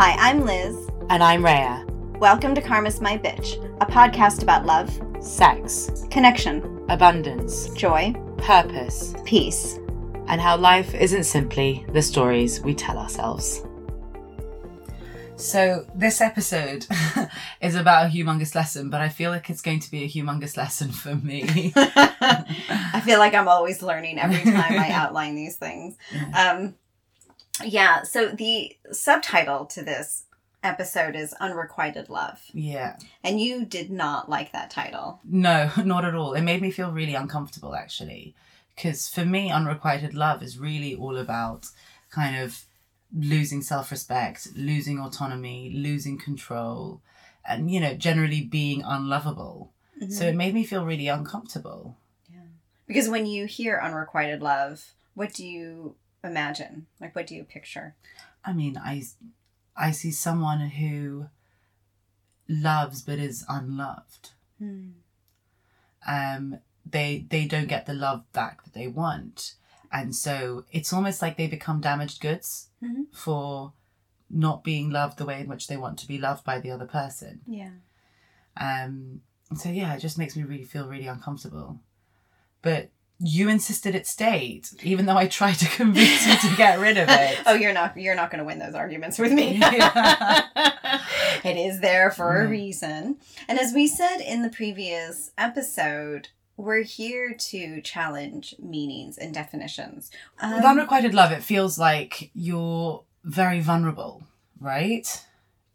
Hi, I'm Liz. And I'm Rhea. Welcome to Karma's My Bitch, a podcast about love, Sex, connection, abundance, joy, purpose, peace. and how life isn't simply the stories we tell ourselves. So, this episode is about a humongous lesson, but I feel like it's going to be a humongous lesson for me. I feel like I'm always learning every time I outline these things. Um, yeah, so the subtitle to this episode is Unrequited Love. yeah. And you did not like that title. No, not at all. It made me feel really uncomfortable, actually. Because for me, unrequited love is really all about kind of losing self respect, losing autonomy, losing control, and, you know, generally being unlovable. So mm-hmm. it made me feel really uncomfortable. Yeah. Because when you hear unrequited love, what do you imagine? Like, what do you picture? I mean, I, I see someone who loves but is unloved. um, they they don't get the love back that they want, and so it's almost like they become damaged goods Mhm. for not being loved the way in which they want to be loved by the other person. Yeah. Um, so yeah, it just makes me really feel really uncomfortable. But you insisted it stayed, even though I tried to convince you to get rid of it. oh, you're not you're not going to win those arguments with me. it is there for a Mm. reason. And as we said in the previous episode, we're here to challenge meanings and definitions. With Um, unrequited love, it feels like you're very vulnerable, right?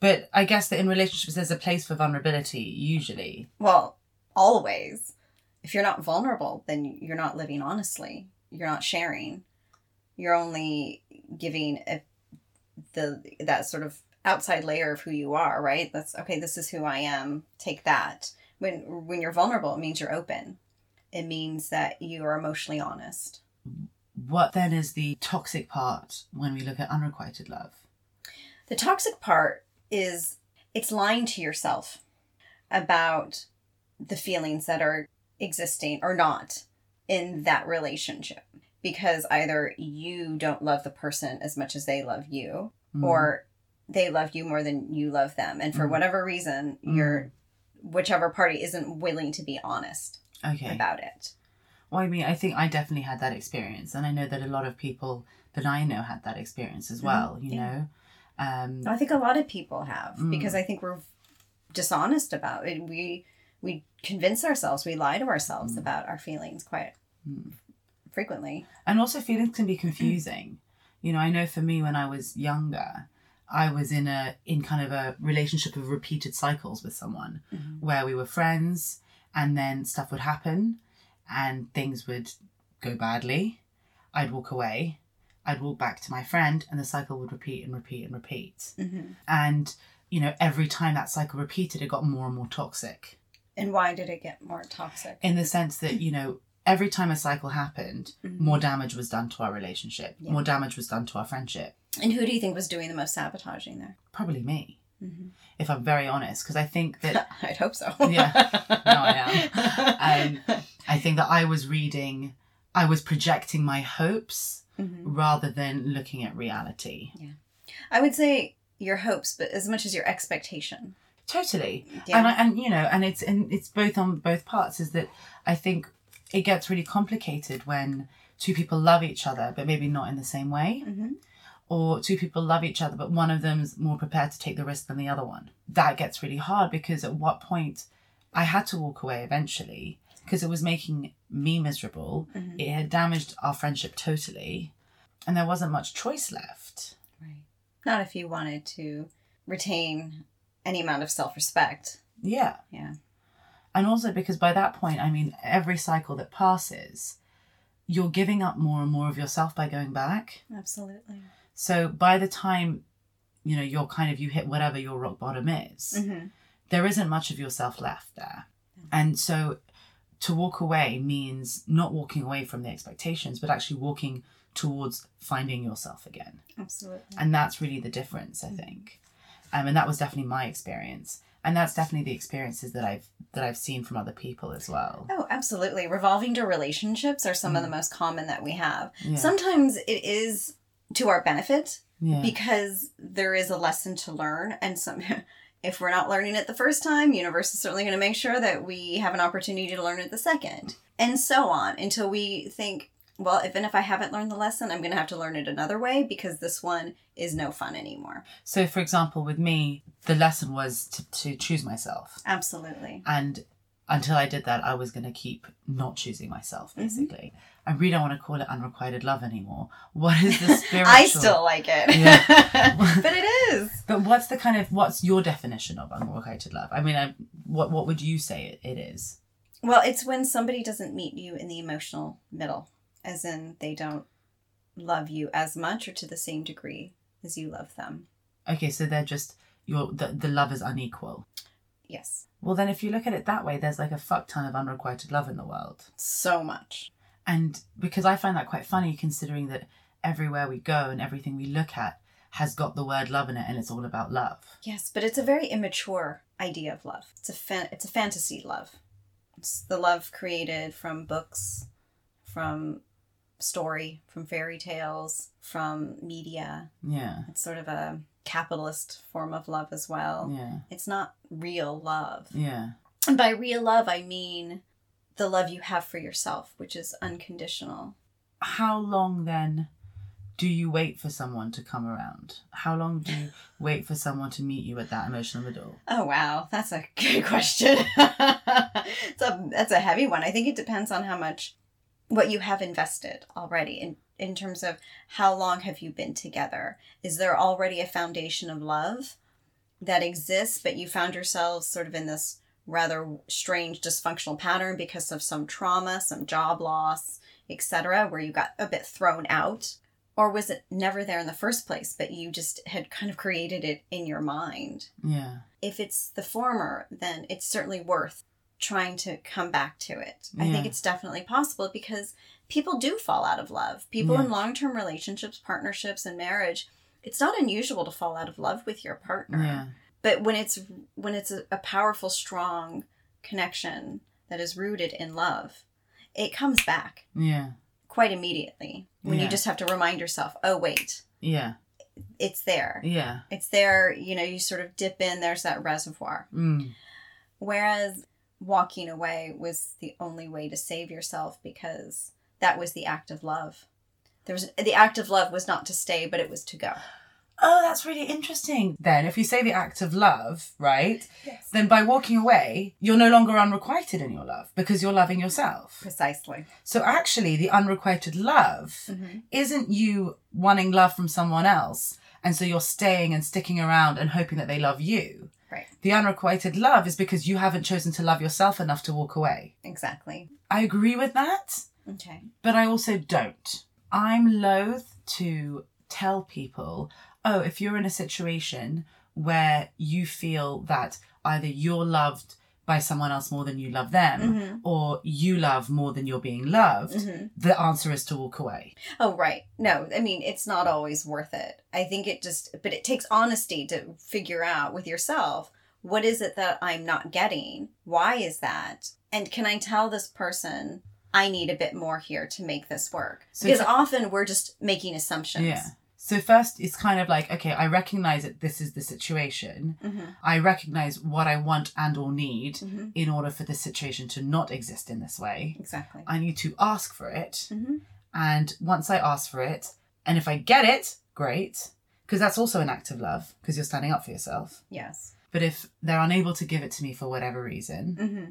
But I guess that in relationships, there's a place for vulnerability, usually. well, always. If you're not vulnerable, then you're not living honestly. You're not sharing. You're only giving a, the that sort of outside layer of who you are, right? That's okay, this is who I am. Take that. When when you're vulnerable, it means you're open. It means that you are emotionally honest. What then is the toxic part when we look at unrequited love? The toxic part is it's lying to yourself about the feelings that are existing or not in that relationship because either you don't love the person as much as they love you Mm. or they love you more than you love them and for Mm. whatever reason you're whichever party isn't willing to be honest okay. about it. Well, I mean, I think I definitely had that experience, and I know that a lot of people that I know had that experience as well. You yeah. know, um, I think a lot of people have Mm. because I think we're dishonest about it. We we convince ourselves, we lie to ourselves Mm. about our feelings quite Mm. frequently. and also feelings can be confusing. You know i know for me when i was younger i was in a in kind of a relationship of repeated cycles with someone where we were friends and then stuff would happen and things would go badly. I'd walk away. I'd walk back to my friend and the cycle would repeat and repeat and repeat. Hmm and you know every time that cycle repeated it got more and more toxic And why did it get more toxic? in the sense that you know every time a cycle happened Mhm. more damage was done to our relationship Yeah. more damage was done to our friendship And who do you think was doing the most sabotaging there? probably me Mm-hmm. if i'm very honest because i think that I'd hope so. Yeah. No, I am. i think that i was reading i was projecting my hopes Mhm. rather than looking at reality Yeah, I would say your hopes, but as much as your expectation. Totally Yeah. and I, and you know and it's and it's both on both parts is that i think it gets really complicated when two people love each other but maybe not in the same way Mhm. or two people love each other but one of them's more prepared to take the risk than the other one that gets really hard because at what point i had to walk away eventually because it was making me miserable Mhm. it had damaged our friendship totally and there wasn't much choice left Right. Not if you wanted to retain any amount of self respect. yeah Yeah. and also because by that point i mean every cycle that passes you're giving up more and more of yourself by going back Absolutely. so by the time you know you're kind of you hit whatever your rock bottom is Mm-hmm. there isn't much of yourself left there and so to walk away means not walking away from the expectations but actually walking towards finding yourself again Absolutely. and that's really the difference i think um, and that was definitely my experience and that's definitely the experiences that i've that i've seen from other people as well Oh, absolutely. Revolving door relationships are some of the most common that we have. Yeah. Sometimes it is to our benefit Yeah. because there is a lesson to learn and some if we're not learning it the first time universe is certainly going to make sure that we have an opportunity to learn it the second and so on until we think well even if i haven't learned the lesson i'm going to have to learn it another way because this one is no fun anymore so, for example, with me, the lesson was to, to choose myself. absolutely And until I did that, I was going to keep not choosing myself, Mm-hmm. basically. I really don't want to call it unrequited love anymore. What is the spiritual? i still like it Yeah. but it is But what's the kind of what's your definition of unrequited love? I mean, I, what what would you say it, it is? well it's when somebody doesn't meet you in the emotional middle as in they don't love you as much or to the same degree as you love them Okay, so they're just your the, the love is unequal. yes Well, then if you look at it that way, there's like a fuck ton of unrequited love in the world. so much And because I find that quite funny, considering that everywhere we go and everything we look at has got the word love in it, and it's all about love. Yes, but it's a very immature idea of love. It's a fan- it's a fantasy love. It's the love created from books, from story, from fairy tales, from media. Yeah, It's sort of a capitalist form of love as well. yeah, It's not real love. yeah. And by real love, I mean the love you have for yourself, which is unconditional. How long then do you wait for someone to come around? How long do you wait for someone to meet you at that emotional middle? Oh wow, that's a good question. it's a that's a heavy one. I think it depends on how much what you have invested already in in terms of how long have you been together. Is there already a foundation of love that exists, but you found yourselves sort of in this rather strange dysfunctional pattern because of some trauma, some job loss, etc., where you got a bit thrown out? Or was it never there in the first place, but you just had kind of created it in your mind? Yeah, if it's the former, then it's certainly worth trying to come back to it. I think it's definitely possible because people do fall out of love. People Yeah. in long term relationships, partnerships, and marriage, it's not unusual to fall out of love with your partner. yeah, But when it's when it's a, a powerful, strong connection that is rooted in love, it comes back yeah, quite immediately. When Yeah. you just have to remind yourself, oh wait, yeah, it's there. yeah. It's there, you know, you sort of dip in, there's that reservoir. Mm. Whereas walking away was the only way to save yourself because that was the act of love. There was the act of love was not to stay, but it was to go. Oh, that's really interesting. Then, if you say the act of love, right, Yes. then by walking away, you're no longer unrequited in your love because you're loving yourself. Precisely. So, actually, the unrequited love mm-hmm. isn't you wanting love from someone else. And so you're staying and sticking around and hoping that they love you. Right. The unrequited love is because you haven't chosen to love yourself enough to walk away. Exactly. I agree with that. Okay. but I also don't. I'm loath to tell people, oh, if you're in a situation where you feel that either you're loved by someone else more than you love them, Mhm. or you love more than you're being loved, Mhm. the answer is to walk away. Oh, right. No, I mean, it's not always worth it. I think it just, but it takes honesty to figure out with yourself what is it that I'm not getting? Why is that? And can I tell this person I need a bit more here to make this work? So because often we're just making assumptions. Yeah. So first, it's kind of like, okay, I recognize that this is the situation. hmm I recognize what I want and or need hmm in order for the situation to not exist in this way. Exactly. I need to ask for it. hmm And once I ask for it, and if I get it, great, because that's also an act of love, because you're standing up for yourself. Yes. But if they're unable to give it to me for whatever reason, hmm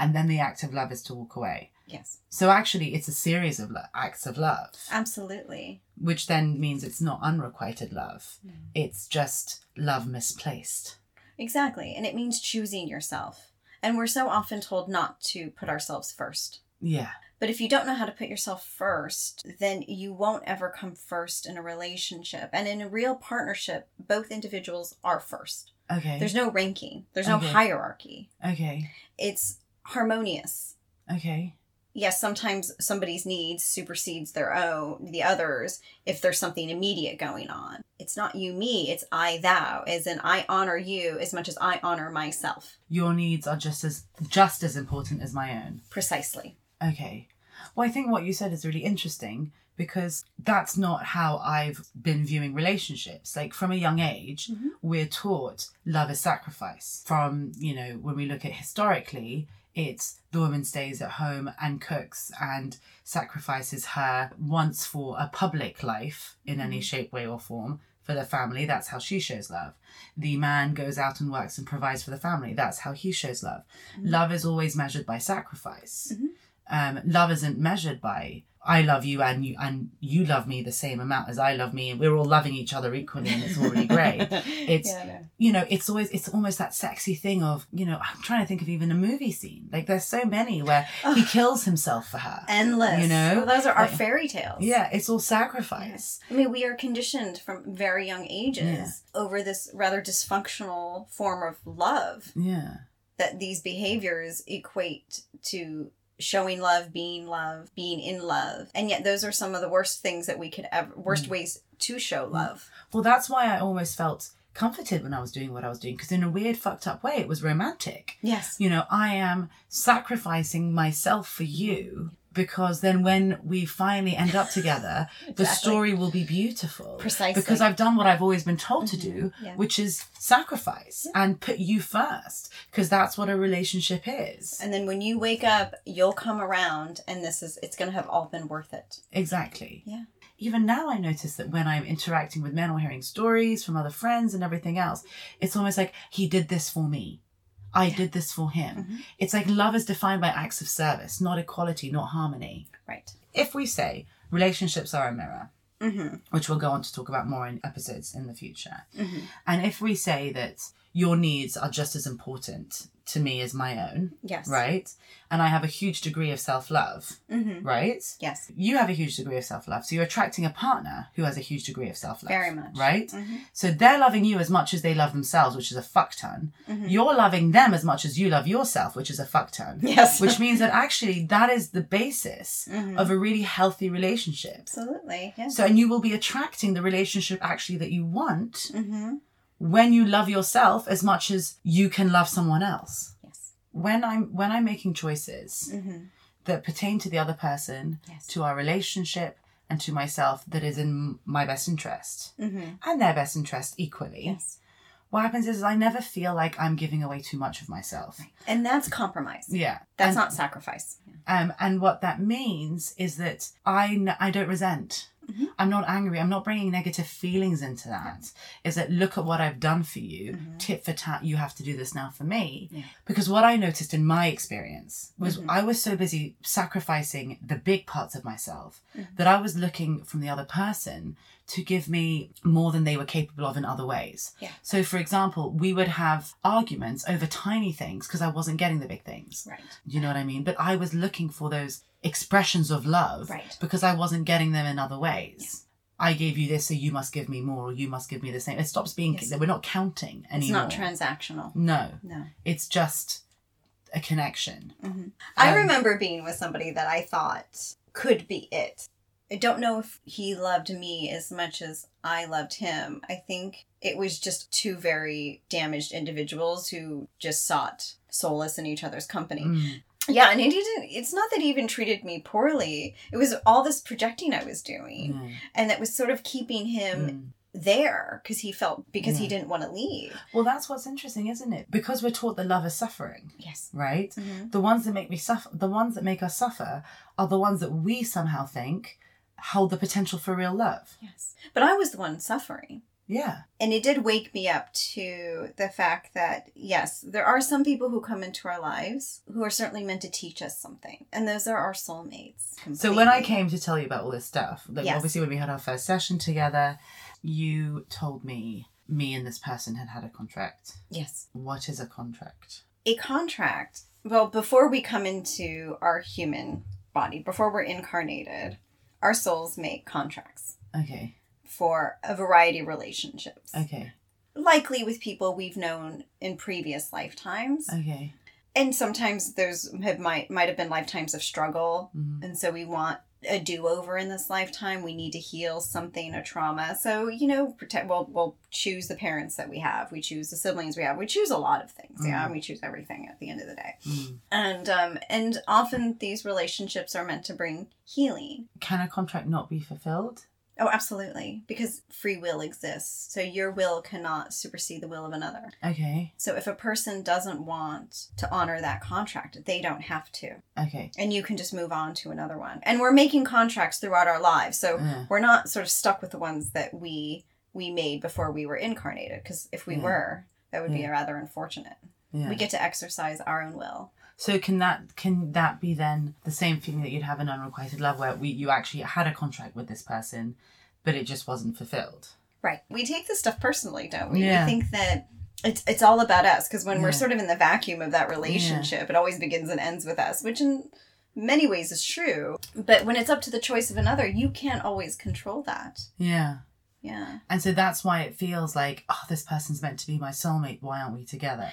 and then the act of love is to walk away. Yes. So actually, it's a series of lo- acts of love, Absolutely. which then means it's not unrequited love. Mm. It's just love misplaced. Exactly. And it means choosing yourself. And we're so often told not to put ourselves first. Yeah. But if you don't know how to put yourself first, then you won't ever come first in a relationship. And in a real partnership, both individuals are first. Okay. There's no ranking, there's no hierarchy. okay. It's harmonious. Okay. Yes, sometimes somebody's needs supersedes their own, the others, if there's something immediate going on. It's not you, me, it's I, thou, as in I honor you as much as I honor myself. Your needs are just as just as important as my own. Precisely. Okay. Well, I think what you said is really interesting because that's not how I've been viewing relationships. Like from a young age, Mhm. we're taught love is sacrifice. From, you know, when we look at historically, it's the woman stays at home and cooks and sacrifices her once for a public life in any shape, way, or form for the family. That's how she shows love. The man goes out and works and provides for the family. That's how he shows love. Love is always measured by sacrifice. Mhm. Um, love isn't measured by I love you and you and you love me the same amount as I love me and we're all loving each other equally and it's all really great. It's Yeah, know. you know, it's always it's almost that sexy thing of, you know, I'm trying to think of even a movie scene. Like there's so many where he kills himself for her. endless. You know? Well, those are our Like- fairy tales. Yeah, it's all sacrifice. I mean, we are conditioned from very young ages Yeah. over this rather dysfunctional form of love Yeah. that these behaviors equate to showing love, being love, being in love. And yet those are some of the worst things that we could ever worst Mm. ways to show love. Well, that's why I almost felt comforted when I was doing what I was doing because in a weird fucked up way it was romantic. Yes. You know, I am sacrificing myself for you because then when we finally end up together, the story will be beautiful. Precisely. Because I've done what I've always been told to do, mm-hmm. Yeah. which is sacrifice and put you first because that's what a relationship is. And then when you wake up, you'll come around and this is it's going to have all been worth it. Exactly. Yeah. Even now, I notice that when I'm interacting with men or hearing stories from other friends and everything else, it's almost like he did this for me. I did this for him. Mhm. It's like love is defined by acts of service, not equality, not harmony. Right. If we say relationships are a mirror, Mhm. which we'll go on to talk about more in episodes in the future, Mhm. and if we say that your needs are just as important to me as my own, Yes. right? And I have a huge degree of self love, Mhm. right? Yes. you have a huge degree of self love. So you're attracting a partner who has a huge degree of self love. Very much. Right? Mhm. So they're loving you as much as they love themselves, which is a fuck ton. Mhm. You're loving them as much as you love yourself, which is a fuck ton. Yes. Which means that actually that is the basis Mhm. of a really healthy relationship. Absolutely. Yes. So, and you will be attracting the relationship actually that you want mm-hmm. When you love yourself as much as you can love someone else. Yes. When I'm when I'm making choices Mm-hmm. that pertain to the other person, Yes. to our relationship and to myself that is in my best interest Mm-hmm. and their best interest equally. Yes. What happens is I never feel like I'm giving away too much of myself. And that's compromise. Yeah. That's and, not sacrifice. Um, and what that means is that I, n- I don't resent. Mhm. I'm not angry. I'm not bringing negative feelings into that. Is that look at what I've done for you, Mhm. tit for tat, you have to do this now for me. Yeah. Because what I noticed in my experience was Mhm. I was so busy sacrificing the big parts of myself Mhm. that I was looking from the other person to give me more than they were capable of in other ways. Yeah. So, for example, we would have arguments over tiny things because I wasn't getting the big things. Right. You know what I mean? But I was looking for those expressions of love Right. because I wasn't getting them in other ways. I gave you this, so you must give me more, or you must give me the same. It stops being, Yes. we're not counting anymore. It's not transactional. No, No. it's just a connection. hmm I Um, remember being with somebody that I thought could be it. I don't know if he loved me as much as I loved him. I think it was just two very damaged individuals who just sought solace in each other's company. Mm. Yeah, and he didn't. It's not that he even treated me poorly. It was all this projecting I was doing, Mm. and that was sort of keeping him Mm. there because he felt because he didn't want to leave. Well, that's what's interesting, isn't it? Because we're taught that love is suffering, Yes. right? Mm-hmm. The ones that make me suffer, the ones that make us suffer, are the ones that we somehow think hold the potential for real love. Yes. But I was the one suffering. Yeah. And it did wake me up to the fact that, yes, there are some people who come into our lives who are certainly meant to teach us something. And those are our soulmates. So when I came to tell you about all this stuff, like Yes. obviously when we had our first session together, you told me me and this person had had a contract. Yes. What is a contract? A contract, well, before we come into our human body, before we're incarnated, our souls make contracts Okay. for a variety of relationships. Okay. Likely with people we've known in previous lifetimes. Okay. And sometimes those have might might have been lifetimes of struggle Mhm. and so we want a do-over in this lifetime we need to heal something a trauma so you know protect well we'll choose the parents that we have we choose the siblings we have we choose a lot of things yeah Mm. we choose everything at the end of the day Mm. and um and often these relationships are meant to bring healing Can a contract not be fulfilled? Oh absolutely because free will exists so your will cannot supersede the will of another Okay. so if a person doesn't want to honor that contract they don't have to Okay. and you can just move on to another one and we're making contracts throughout our lives so Yeah. we're not sort of stuck with the ones that we we made before we were incarnated because if we Yeah. were that would be rather unfortunate Yeah. we get to exercise our own will So can that can that be then the same feeling that you'd have in unrequited love, where we you actually had a contract with this person, but it just wasn't fulfilled? right we take this stuff personally don't we Yeah. we think that it's it's all about us because when we're sort of in the vacuum of that relationship it always begins and ends with us which in many ways is true but when it's up to the choice of another you can't always control that Yeah. yeah And so that's why it feels like, oh, this person's meant to be my soulmate. Why aren't we together?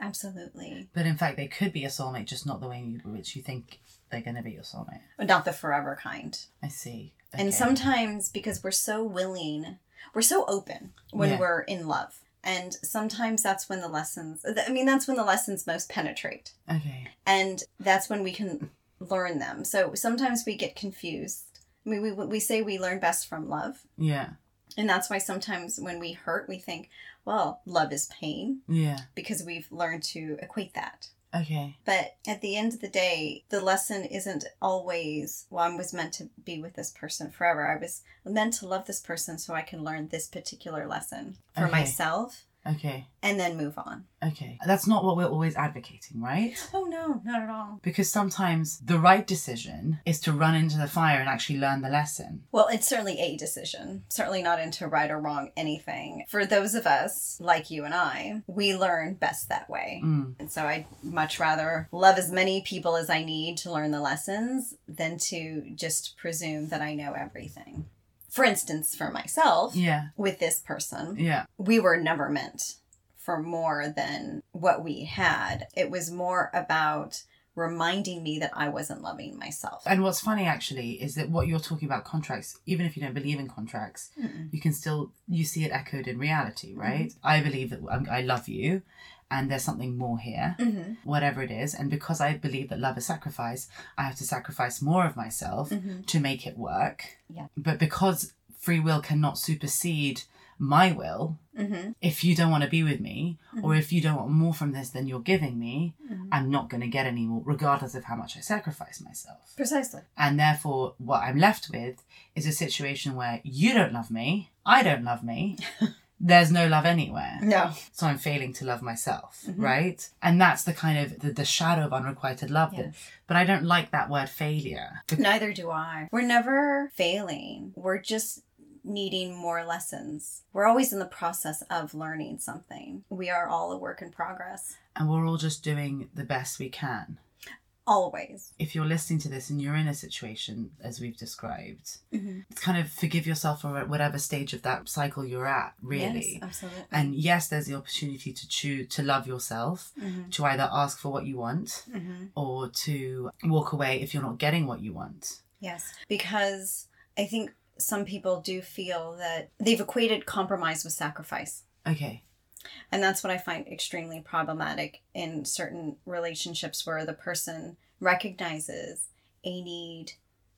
Absolutely But in fact, they could be a soulmate, just not the way in which you think they're going to be your soulmate. but not the forever kind I see. And sometimes because we're so willing, we're so open when Yeah. we're in love. And sometimes that's when the lessons, I mean, that's when the lessons most penetrate. Okay. And that's when we can learn them. So sometimes we get confused. I mean, we, we say we learn best from love. Yeah. And that's why sometimes when we hurt, we think, well, love is pain Yeah. because we've learned to equate that. Okay. But at the end of the day, the lesson isn't always, well, I was meant to be with this person forever. I was meant to love this person so I can learn this particular lesson for Okay. myself Okay. and then move on. Okay. That's not what we're always advocating, right? Oh, no, not at all. Because sometimes the right decision is to run into the fire and actually learn the lesson. Well, it's certainly a decision, certainly not into right or wrong anything. For those of us like you and I, we learn best that way. Mm. And so I'd much rather love as many people as I need to learn the lessons than to just presume that I know everything. For instance, for myself, Yeah. with this person, Yeah. we were never meant for more than what we had. It was more about reminding me that I wasn't loving myself. And what's funny actually is that what you're talking about contracts, even if you don't believe in contracts, Mm-mm. you can still you see it echoed in reality, right? I believe that um, I love you, and there's something more here, Mhm. whatever it is. And because I believe that love is sacrifice, I have to sacrifice more of myself Mhm. to make it work. Yeah. But because free will cannot supersede my will, Mhm. if you don't want to be with me, or Mhm. if you don't want more from this than you're giving me, Mhm. I'm not going to get any more, regardless of how much I sacrifice myself. Precisely. And therefore, what I'm left with is a situation where you don't love me, I don't love me, there's no love anywhere. No. So I'm failing to love myself, Mhm. right? And that's the kind of the, the shadow of unrequited love. that- But I don't like that word failure. Neither do I. We're never failing. We're just needing more lessons. We're always in the process of learning something. We are all a work in progress. And we're all just doing the best we can. Always. If you're listening to this and you're in a situation as we've described, Mm-hmm. it's kind of forgive yourself for whatever stage of that cycle you're at, really. Yes, absolutely. And yes, there's the opportunity to choose to love yourself, Mhm. to either ask for what you want Mhm. or to walk away if you're not getting what you want. Yes, because I think some people do feel that they've equated compromise with sacrifice. Okay. And that's what I find extremely problematic in certain relationships where the person recognizes a need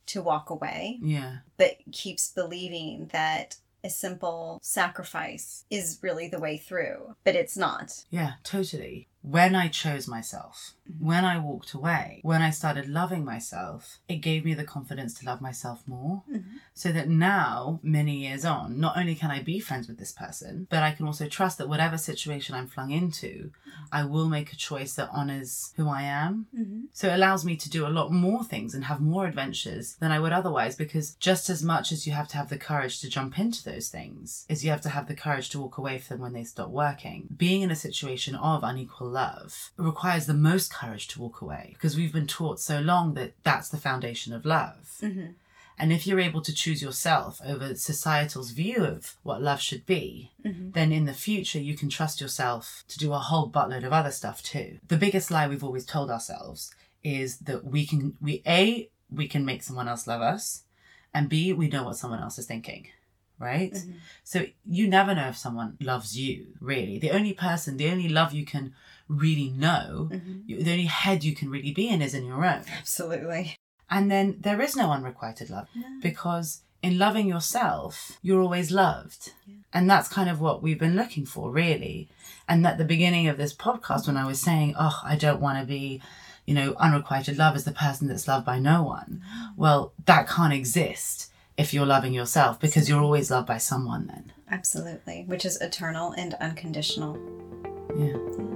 to walk away, Yeah. but keeps believing that a simple sacrifice is really the way through, but it's not. Yeah, totally. When I chose myself, when I walked away, when I started loving myself, it gave me the confidence to love myself more. Mhm. So that now, many years on, not only can I be friends with this person, but I can also trust that whatever situation I'm flung into, I will make a choice that honors who I am. Mm-hmm. So it allows me to do a lot more things and have more adventures than I would otherwise because just as much as you have to have the courage to jump into those things, is you have to have the courage to walk away from them when they stop working. Being in a situation of unequal love requires the most courage to walk away because we've been taught so long that that's the foundation of love. Mm-hmm. And if you're able to choose yourself over societal's view of what love should be, Mm-hmm. then in the future you can trust yourself to do a whole buttload of other stuff too. The biggest lie we've always told ourselves is that we can we a we can make someone else love us, and B, we know what someone else is thinking, right? Mhm. So you never know if someone loves you, really. The only person, the only love you can really know, Mhm. the only head you can really be in is in your own. Absolutely. And then there is no unrequited love because in loving yourself, you're always loved. And that's kind of what we've been looking for, really. And at the beginning of this podcast, when I was saying, oh, I don't want to be, you know, unrequited love is the person that's loved by no one. Well, that can't exist if you're loving yourself because you're always loved by someone then. Absolutely. Which is eternal and unconditional. Yeah.